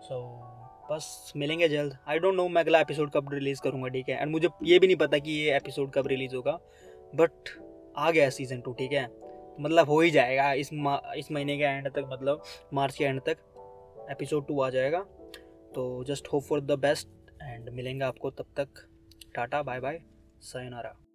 सो so, बस मिलेंगे जल्द। आई डोंट नो मैं अगला एपिसोड कब रिलीज़ करूँगा, ठीक है? एंड मुझे ये भी नहीं पता कि ये एपिसोड कब रिलीज़ होगा। बट आ गया सीज़न टू ठीक है? मतलब हो ही जाएगा इस इस महीने के एंड तक मतलब मार्च के एंड तक एपिसोड टू आ जाएगा। तो just hope for the best and मिलेंगे आपको तब तक। Tata bye bye sayonara